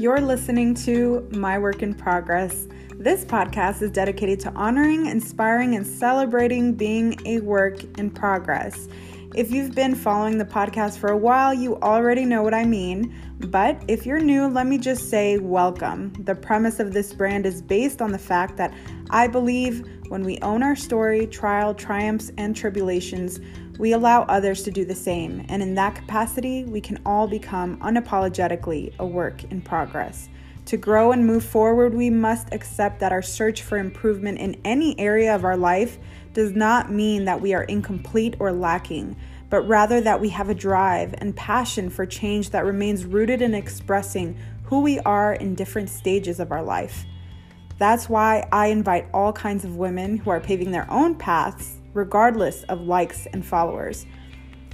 You're listening to My Work in Progress. This podcast is dedicated to honoring, inspiring, and celebrating being a work in progress. If you've been following the podcast for a while, you already know what I mean. But if you're new, let me just say welcome. The premise of this brand is based on the fact that I believe when we own our story, trial, triumphs, and tribulations, we allow others to do the same. And in that capacity, we can all become unapologetically a work in progress. To grow and move forward, we must accept that our search for improvement in any area of our life does not mean that we are incomplete or lacking, but rather that we have a drive and passion for change that remains rooted in expressing who we are in different stages of our life. That's why I invite all kinds of women who are paving their own paths, regardless of likes and followers.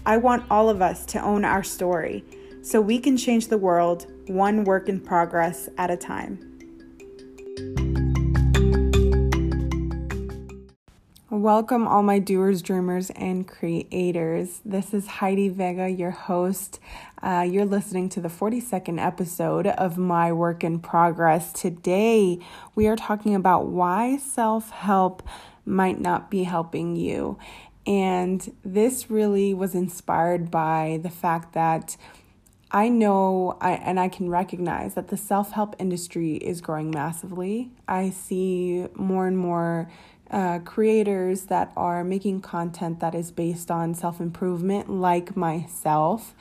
I want all of us to own our story so we can change the world one work in progress at a time. Welcome, all my doers, dreamers, and creators. This is Heidi Vega, your host. Uh, you're listening to the 42nd episode of My Work in Progress. Today, we are talking about why self help might not be helping you. And this really was inspired by the fact that I know I, and I can recognize that the self help industry is growing massively. I see more and more uh, creators that are making content that is based on self improvement, like myself.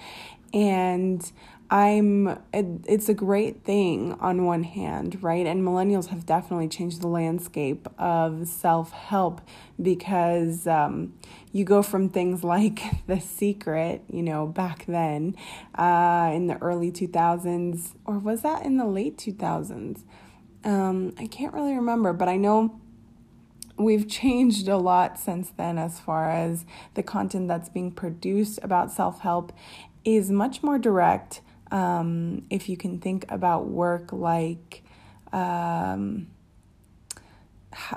And I'm, it, it's a great thing on one hand, right? And millennials have definitely changed the landscape of self help because um, you go from things like The Secret, you know, back then uh, in the early 2000s, or was that in the late 2000s? Um, I can't really remember, but I know we've changed a lot since then as far as the content that's being produced about self help is much more direct. Um, if you can think about work like um,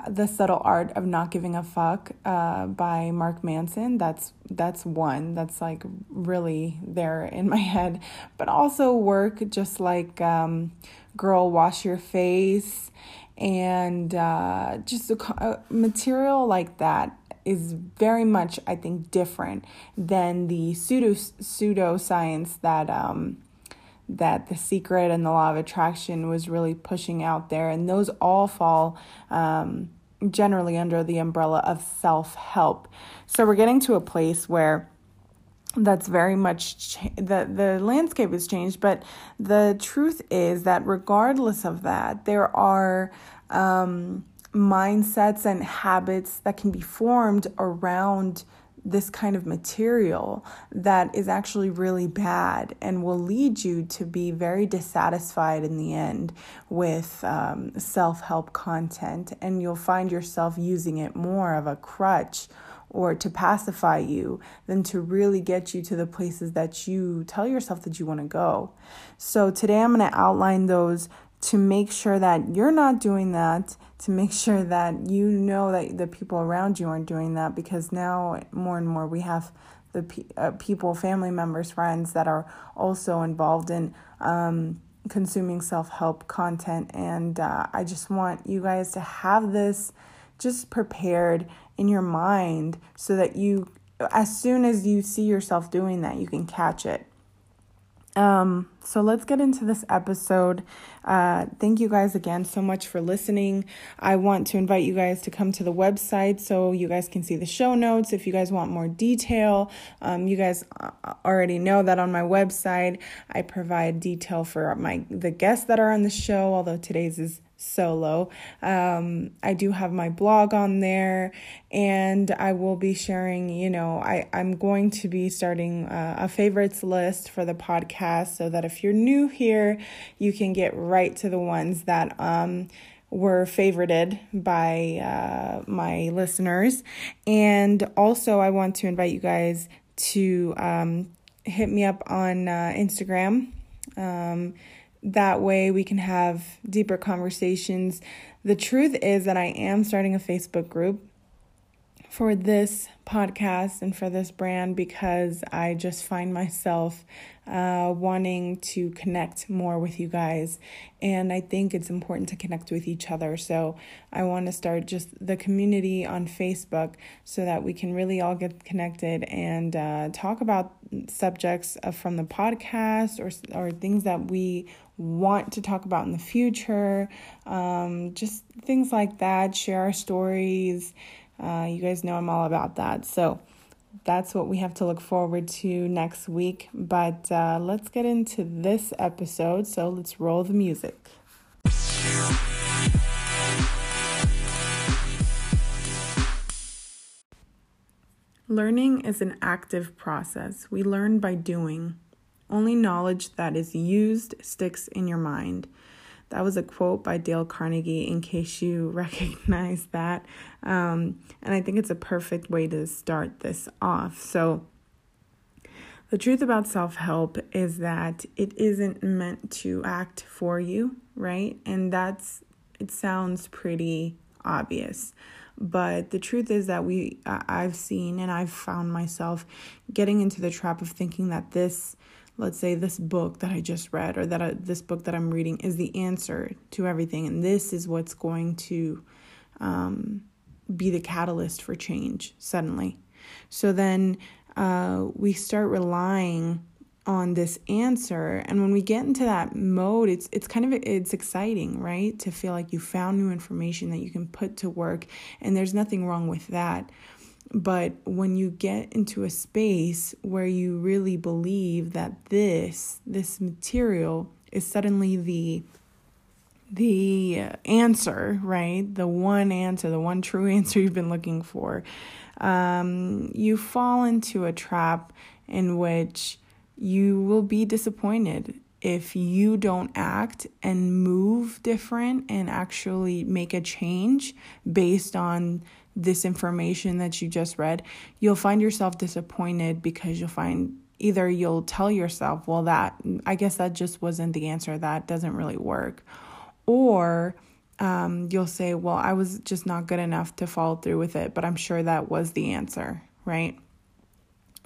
the subtle art of not giving a fuck uh, by Mark Manson. That's that's one that's like really there in my head. But also work just like um, girl, wash your face and uh, just a, a material like that is very much I think different than the pseudo pseudoscience that um, that the secret and the law of attraction was really pushing out there, and those all fall um, generally under the umbrella of self help. So we're getting to a place where that's very much cha- the the landscape has changed but the truth is that regardless of that there are um, mindsets and habits that can be formed around this kind of material that is actually really bad and will lead you to be very dissatisfied in the end with um, self help content. And you'll find yourself using it more of a crutch or to pacify you than to really get you to the places that you tell yourself that you want to go. So, today I'm going to outline those to make sure that you're not doing that, to make sure that you know that the people around you aren't doing that, because now more and more we have the pe- uh, people, family members, friends that are also involved in um, consuming self help content. And uh, I just want you guys to have this just prepared in your mind so that you, as soon as you see yourself doing that, you can catch it. Um, so let's get into this episode. Uh, thank you guys again so much for listening. I want to invite you guys to come to the website so you guys can see the show notes. If you guys want more detail, um, you guys already know that on my website I provide detail for my the guests that are on the show. Although today's is solo. Um, I do have my blog on there, and I will be sharing. You know, I I'm going to be starting a favorites list for the podcast, so that if you're new here, you can get right to the ones that um were favorited by uh, my listeners. And also, I want to invite you guys to um, hit me up on uh, Instagram. Um, that way we can have deeper conversations. The truth is that I am starting a Facebook group for this podcast and for this brand because I just find myself uh, wanting to connect more with you guys. And I think it's important to connect with each other. So I want to start just the community on Facebook so that we can really all get connected and uh, talk about subjects from the podcast or, or things that we want to talk about in the future. Um, just things like that, share our stories. Uh, you guys know I'm all about that. So that's what we have to look forward to next week. But uh, let's get into this episode. So let's roll the music. Learning is an active process. We learn by doing. Only knowledge that is used sticks in your mind. That was a quote by Dale Carnegie, in case you recognize that. Um, and I think it's a perfect way to start this off. So, the truth about self help is that it isn't meant to act for you, right? And that's, it sounds pretty obvious. But the truth is that we, I've seen and I've found myself getting into the trap of thinking that this let's say this book that I just read or that I, this book that I'm reading is the answer to everything, and this is what's going to um, be the catalyst for change suddenly. So then uh, we start relying on this answer, and when we get into that mode, it's it's kind of it's exciting, right? To feel like you found new information that you can put to work, and there's nothing wrong with that. But when you get into a space where you really believe that this this material is suddenly the the answer, right? The one answer, the one true answer you've been looking for. Um, you fall into a trap in which you will be disappointed if you don't act and move different and actually make a change based on this information that you just read, you'll find yourself disappointed because you'll find either you'll tell yourself, well, that I guess that just wasn't the answer, that doesn't really work. Or um, you'll say, well, I was just not good enough to follow through with it, but I'm sure that was the answer, right?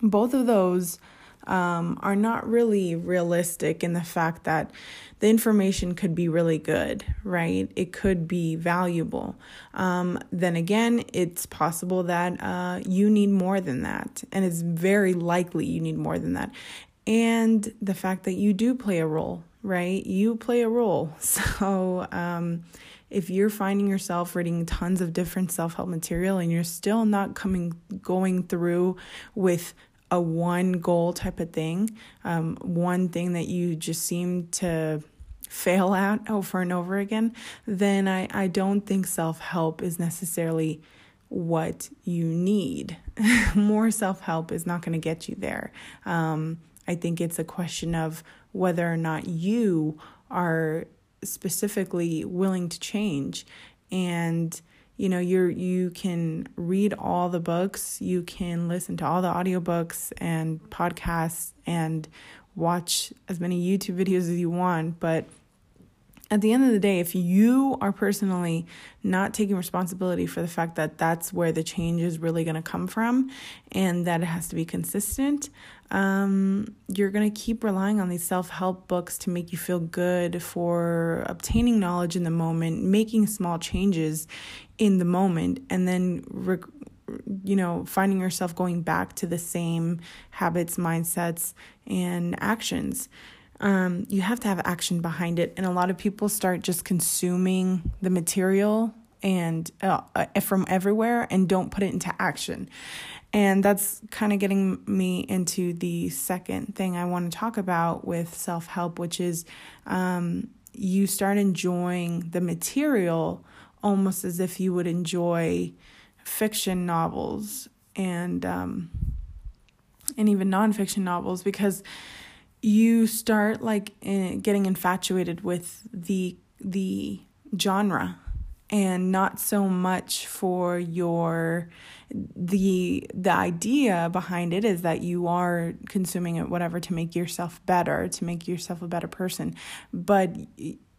Both of those um, are not really realistic in the fact that the information could be really good, right? It could be valuable. Um, then again, it's possible that uh, you need more than that, and it's very likely you need more than that. And the fact that you do play a role, right? You play a role. So, um, if you're finding yourself reading tons of different self-help material and you're still not coming going through with a one goal type of thing, um, one thing that you just seem to fail at over and over again, then I, I don't think self help is necessarily what you need. More self help is not going to get you there. Um, I think it's a question of whether or not you are specifically willing to change and you know you're you can read all the books you can listen to all the audiobooks and podcasts and watch as many youtube videos as you want but at the end of the day, if you are personally not taking responsibility for the fact that that's where the change is really going to come from and that it has to be consistent, um, you're going to keep relying on these self help books to make you feel good for obtaining knowledge in the moment, making small changes in the moment, and then. You know, finding yourself going back to the same habits, mindsets, and actions um, you have to have action behind it. And a lot of people start just consuming the material and uh, uh, from everywhere and don't put it into action. And that's kind of getting me into the second thing I want to talk about with self help, which is um, you start enjoying the material almost as if you would enjoy fiction novels and um, and even nonfiction novels because you start like eh, getting infatuated with the the genre and not so much for your the the idea behind it is that you are consuming it whatever to make yourself better to make yourself a better person but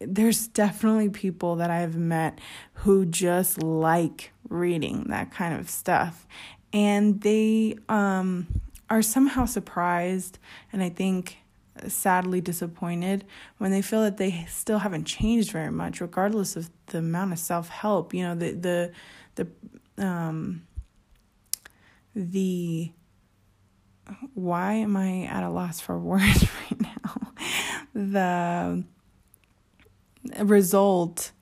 there's definitely people that I've met who just like reading that kind of stuff. And they um, are somehow surprised and I think sadly disappointed when they feel that they still haven't changed very much, regardless of the amount of self help. You know, the, the, the, um, the, why am I at a loss for words right now? the result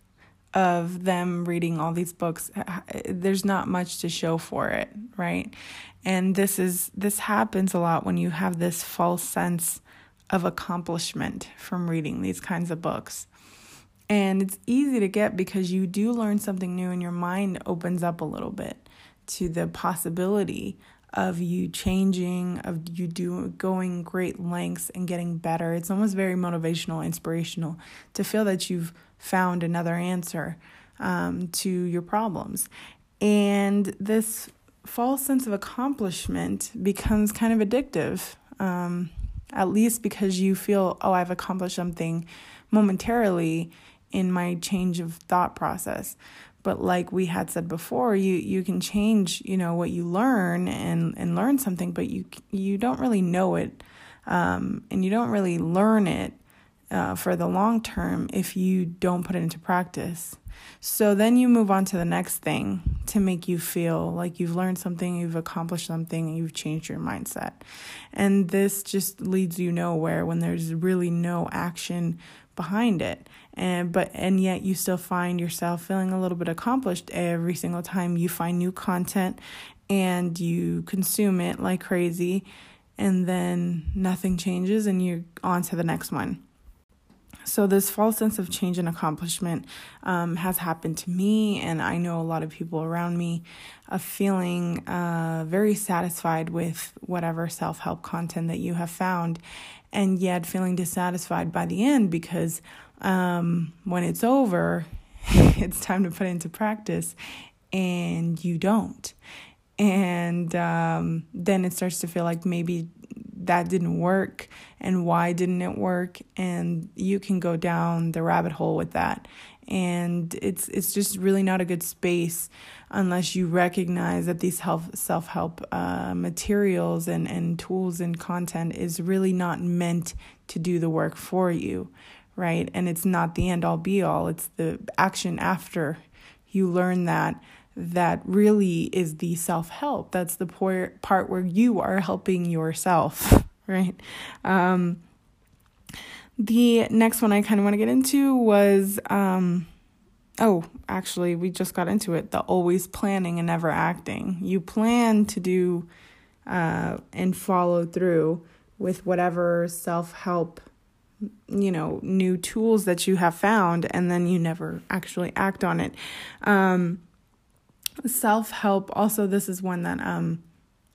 of them reading all these books there's not much to show for it right and this is this happens a lot when you have this false sense of accomplishment from reading these kinds of books and it's easy to get because you do learn something new and your mind opens up a little bit to the possibility of you changing, of you do going great lengths and getting better. It's almost very motivational, inspirational to feel that you've found another answer um, to your problems. And this false sense of accomplishment becomes kind of addictive, um, at least because you feel, oh, I've accomplished something momentarily in my change of thought process. But like we had said before you you can change you know what you learn and and learn something but you you don't really know it um, and you don't really learn it uh, for the long term if you don't put it into practice so then you move on to the next thing to make you feel like you've learned something you've accomplished something you've changed your mindset. And this just leads you nowhere when there's really no action behind it. And but and yet you still find yourself feeling a little bit accomplished every single time you find new content and you consume it like crazy and then nothing changes and you're on to the next one so this false sense of change and accomplishment um, has happened to me and i know a lot of people around me of feeling uh, very satisfied with whatever self-help content that you have found and yet feeling dissatisfied by the end because um, when it's over, it's time to put it into practice, and you don't. And um, then it starts to feel like maybe that didn't work and why didn't it work and you can go down the rabbit hole with that and it's it's just really not a good space unless you recognize that these health self-help uh, materials and, and tools and content is really not meant to do the work for you right? And it's not the end all be all, it's the action after you learn that that really is the self help. That's the part where you are helping yourself, right? Um, the next one I kind of want to get into was um, oh, actually, we just got into it the always planning and never acting. You plan to do uh, and follow through with whatever self help you know new tools that you have found and then you never actually act on it um, self-help also this is one that um,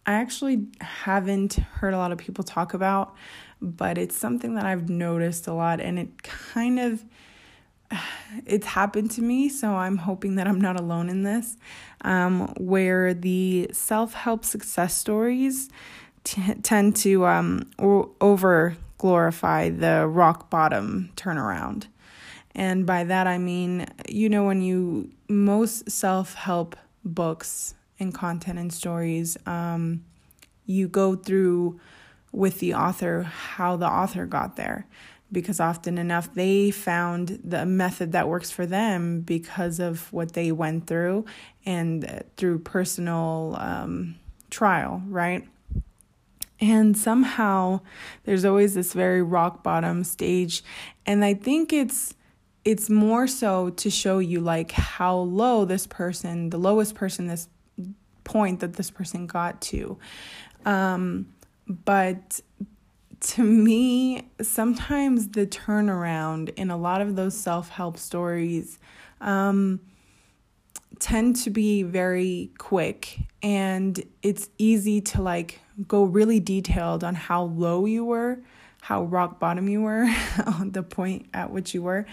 i actually haven't heard a lot of people talk about but it's something that i've noticed a lot and it kind of it's happened to me so i'm hoping that i'm not alone in this um, where the self-help success stories t- tend to um, o- over glorify the rock bottom turnaround. And by that I mean, you know, when you, most self help books and content and stories, um, you go through with the author how the author got there because often enough they found the method that works for them because of what they went through and through personal um, trial, right? And somehow there's always this very rock bottom stage. And I think it's it's more so to show you like how low this person, the lowest person this point that this person got to. Um, but to me, sometimes the turnaround in a lot of those self help stories um, tend to be very quick and it's easy to like go really detailed on how low you were, how rock bottom you were, the point at which you were.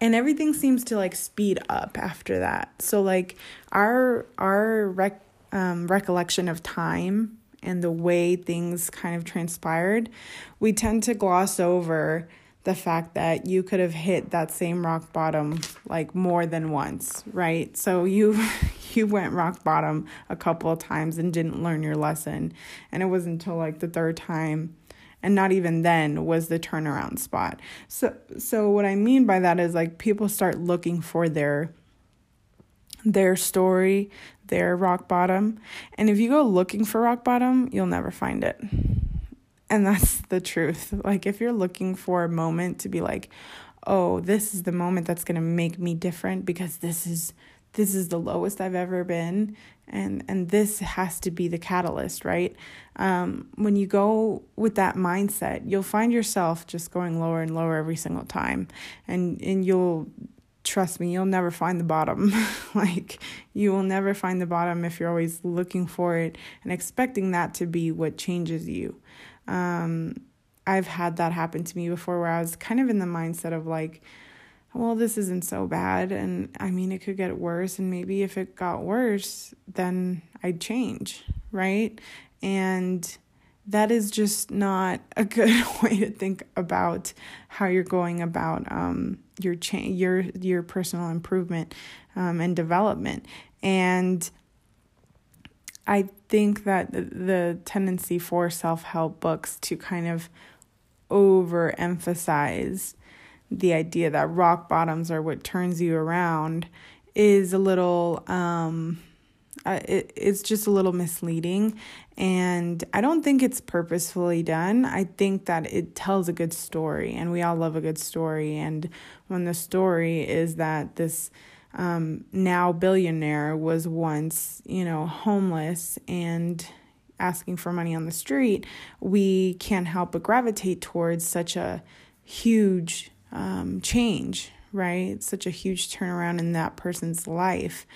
And everything seems to like speed up after that. So like our our rec- um, recollection of time and the way things kind of transpired, we tend to gloss over the fact that you could have hit that same rock bottom like more than once, right? So you you went rock bottom a couple of times and didn't learn your lesson. And it wasn't until like the third time and not even then was the turnaround spot. So so what I mean by that is like people start looking for their their story, their rock bottom. And if you go looking for rock bottom, you'll never find it. And that's the truth. Like if you're looking for a moment to be like, "Oh, this is the moment that's going to make me different because this is this is the lowest I've ever been and and this has to be the catalyst, right? Um, when you go with that mindset, you'll find yourself just going lower and lower every single time, and and you'll trust me, you'll never find the bottom. like you will never find the bottom if you're always looking for it and expecting that to be what changes you. Um, I've had that happen to me before, where I was kind of in the mindset of like well, this isn't so bad. And I mean, it could get worse. And maybe if it got worse, then I'd change, right? And that is just not a good way to think about how you're going about um, your cha- your your personal improvement um, and development. And I think that the tendency for self help books to kind of overemphasize the idea that rock bottoms are what turns you around is a little um uh, it, it's just a little misleading. And i don't think it's purposefully done. I think that it tells a good story and we all love a good story. And when the story is that this um, now billionaire was once you know homeless and asking for money on the street we can't help but gravitate towards such a huge um, change, right? It's such a huge turnaround in that person's life.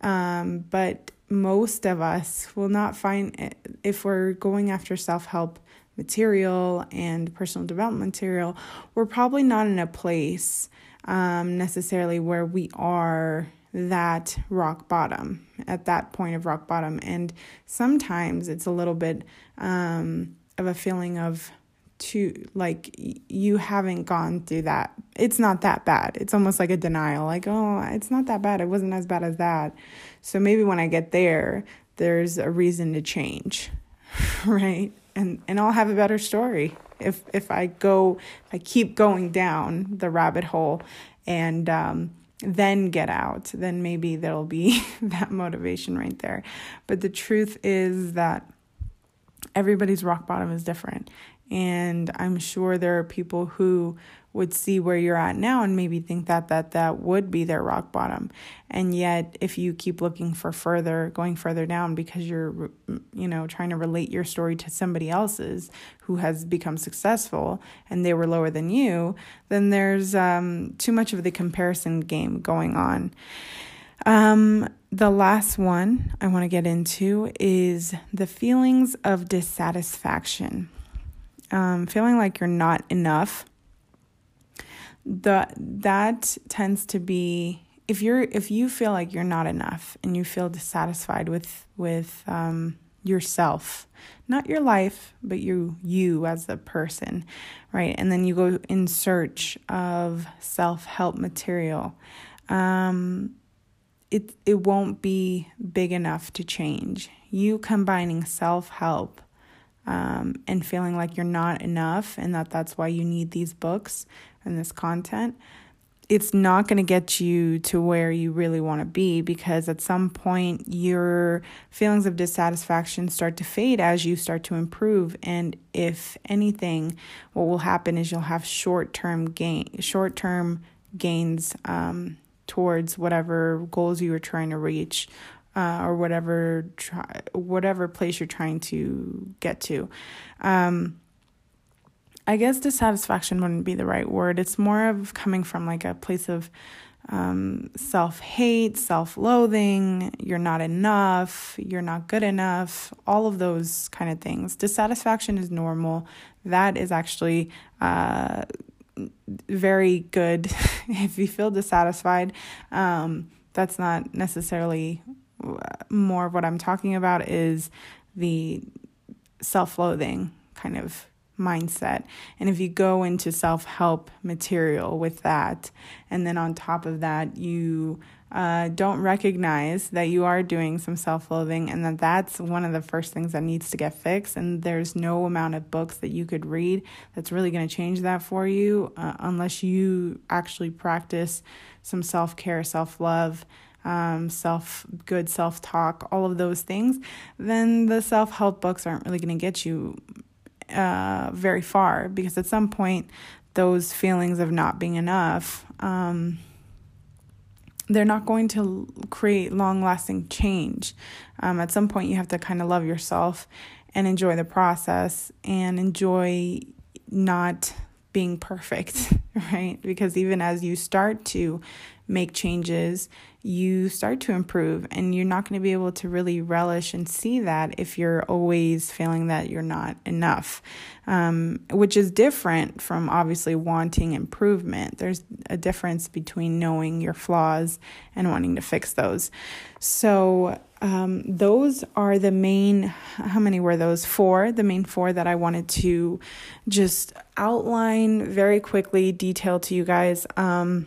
Um, but most of us will not find, if we're going after self help material and personal development material, we're probably not in a place um, necessarily where we are that rock bottom at that point of rock bottom and sometimes it's a little bit um, of a feeling of to like you haven't gone through that. It's not that bad. It's almost like a denial like, "Oh, it's not that bad. It wasn't as bad as that." So maybe when I get there, there's a reason to change. right? And and I'll have a better story if if I go if I keep going down the rabbit hole and um then get out, then maybe there'll be that motivation right there. But the truth is that everybody's rock bottom is different and i'm sure there are people who would see where you're at now and maybe think that that that would be their rock bottom. And yet if you keep looking for further going further down because you're you know trying to relate your story to somebody else's who has become successful and they were lower than you then there's um, too much of the comparison game going on. Um, the last one I want to get into is the feelings of dissatisfaction um, feeling like you're not enough, the that tends to be if you're if you feel like you're not enough and you feel dissatisfied with with um, yourself, not your life, but you you as a person, right? And then you go in search of self help material. Um, it it won't be big enough to change. You combining self help um, and feeling like you're not enough and that that's why you need these books and this content, it's not going to get you to where you really want to be because at some point your feelings of dissatisfaction start to fade as you start to improve. And if anything what will happen is you'll have short-term gain short-term gains um, towards whatever goals you were trying to reach uh, or whatever try, whatever place you're trying to get to. Um, I guess dissatisfaction wouldn't be the right word. It's more of coming from like a place of um, self hate, self loathing, you're not enough, you're not good enough, all of those kind of things. Dissatisfaction is normal. That is actually uh, very good if you feel dissatisfied. Um, that's not necessarily more of what I'm talking about is the self loathing kind of mindset. And if you go into self help material with that, and then on top of that, you uh, don't recognize that you are doing some self loathing and that that's one of the first things that needs to get fixed. And there's no amount of books that you could read that's really going to change that for you uh, unless you actually practice some self care, self love. Um, self good self talk, all of those things, then the self help books aren't really going to get you uh, very far because at some point, those feelings of not being enough um, they're not going to create long lasting change. Um, at some point, you have to kind of love yourself and enjoy the process and enjoy not being perfect, right? Because even as you start to make changes, you start to improve, and you're not going to be able to really relish and see that if you're always feeling that you're not enough, um, which is different from obviously wanting improvement. There's a difference between knowing your flaws and wanting to fix those. So, um, those are the main, how many were those? Four, the main four that I wanted to just outline very quickly, detail to you guys. Um,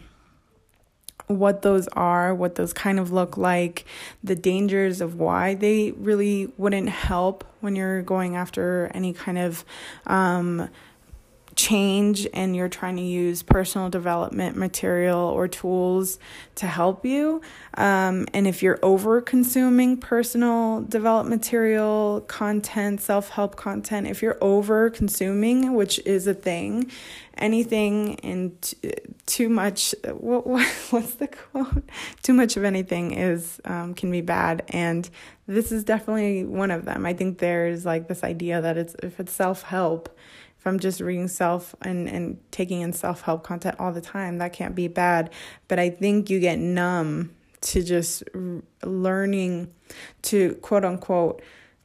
what those are, what those kind of look like, the dangers of why they really wouldn't help when you're going after any kind of um, change and you're trying to use personal development material or tools to help you. Um, and if you're over consuming personal development material, content, self help content, if you're over consuming, which is a thing, anything and t- too much, what, what, what's the quote? Too much of anything is, um, can be bad. And this is definitely one of them. I think there's like this idea that it's, if it's self help, if I'm just reading self and, and taking in self help content all the time, that can't be bad. But I think you get numb to just learning to quote unquote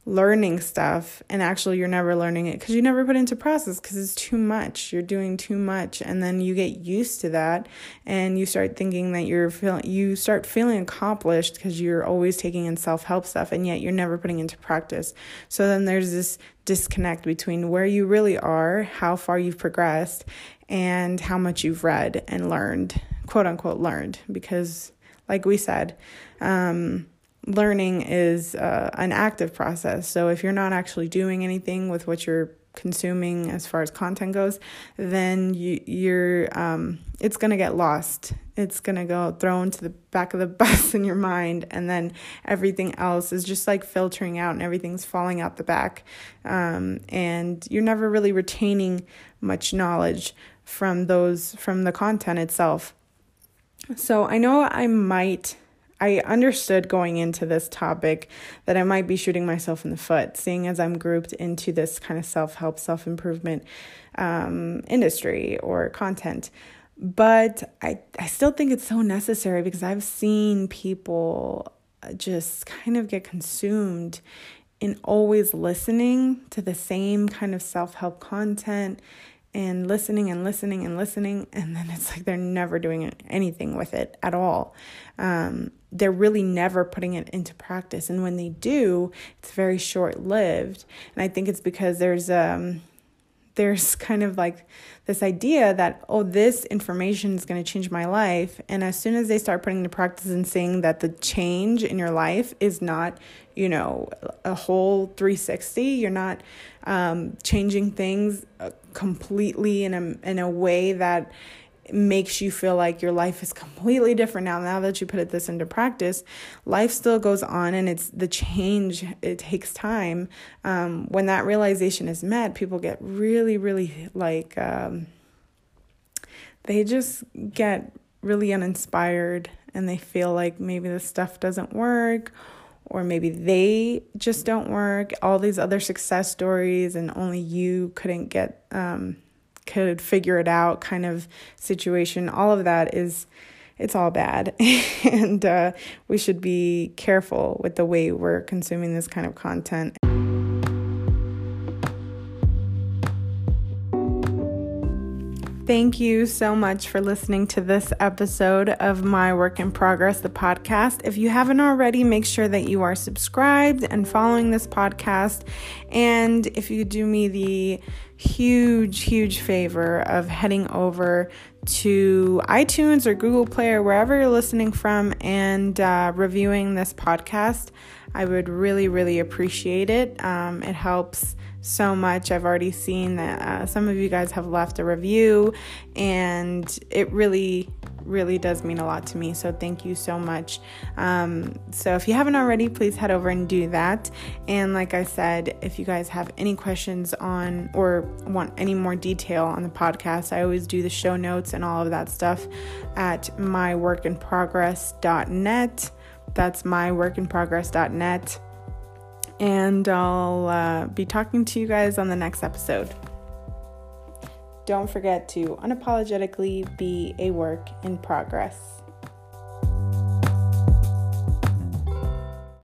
learning stuff and actually you're never learning it because you never put into process because it's too much. You're doing too much and then you get used to that and you start thinking that you're feeling you start feeling accomplished because you're always taking in self-help stuff and yet you're never putting into practice. So then there's this disconnect between where you really are how far you've progressed and how much you've read and learned quote unquote learned because like we said um, learning is uh, an active process. So if you're not actually doing anything with what you're consuming as far as content goes, then you, you're um, it's gonna get lost. It's gonna go thrown to the back of the bus in your mind, and then everything else is just like filtering out, and everything's falling out the back, um, and you're never really retaining much knowledge from those from the content itself. So I know I might I understood going into this topic that I might be shooting myself in the foot, seeing as I'm grouped into this kind of self help, self improvement um, industry or content. But I, I still think it's so necessary because I've seen people just kind of get consumed in always listening to the same kind of self help content and listening and listening and listening and then it's like they're never doing anything with it at all. Um, they're really never putting it into practice. And when they do it's very short lived and i think it's because there's um there's kind of like this idea that oh this information is going to change my life. And as soon as they start putting into practice and seeing that the change in your life is not you know a whole 360 you're not um, changing things uh, completely in a in a way that makes you feel like your life is completely different now. Now that you put this into practice life still goes on and it's the change it takes time. Um, when that realization is met people get really really like um, they just get really uninspired and they feel like maybe the stuff doesn't work or maybe they just don't work all these other success stories and only you couldn't get um, could figure it out kind of situation. All of that is it's all bad. and uh, we should be careful with the way we're consuming this kind of content. Thank you so much for listening to this episode of My Work in Progress, the podcast. If you haven't already, make sure that you are subscribed and following this podcast. And if you do me the huge, huge favor of heading over to iTunes or Google Play or wherever you're listening from and uh, reviewing this podcast, I would really, really appreciate it. Um, it helps so much. I've already seen that uh, some of you guys have left a review, and it really, really does mean a lot to me. So thank you so much. Um, so if you haven't already, please head over and do that. And like I said, if you guys have any questions on or want any more detail on the podcast, I always do the show notes and all of that stuff at myworkinprogress.net. That's myworkinprogress.net and I'll uh, be talking to you guys on the next episode. Don't forget to unapologetically be a work in progress.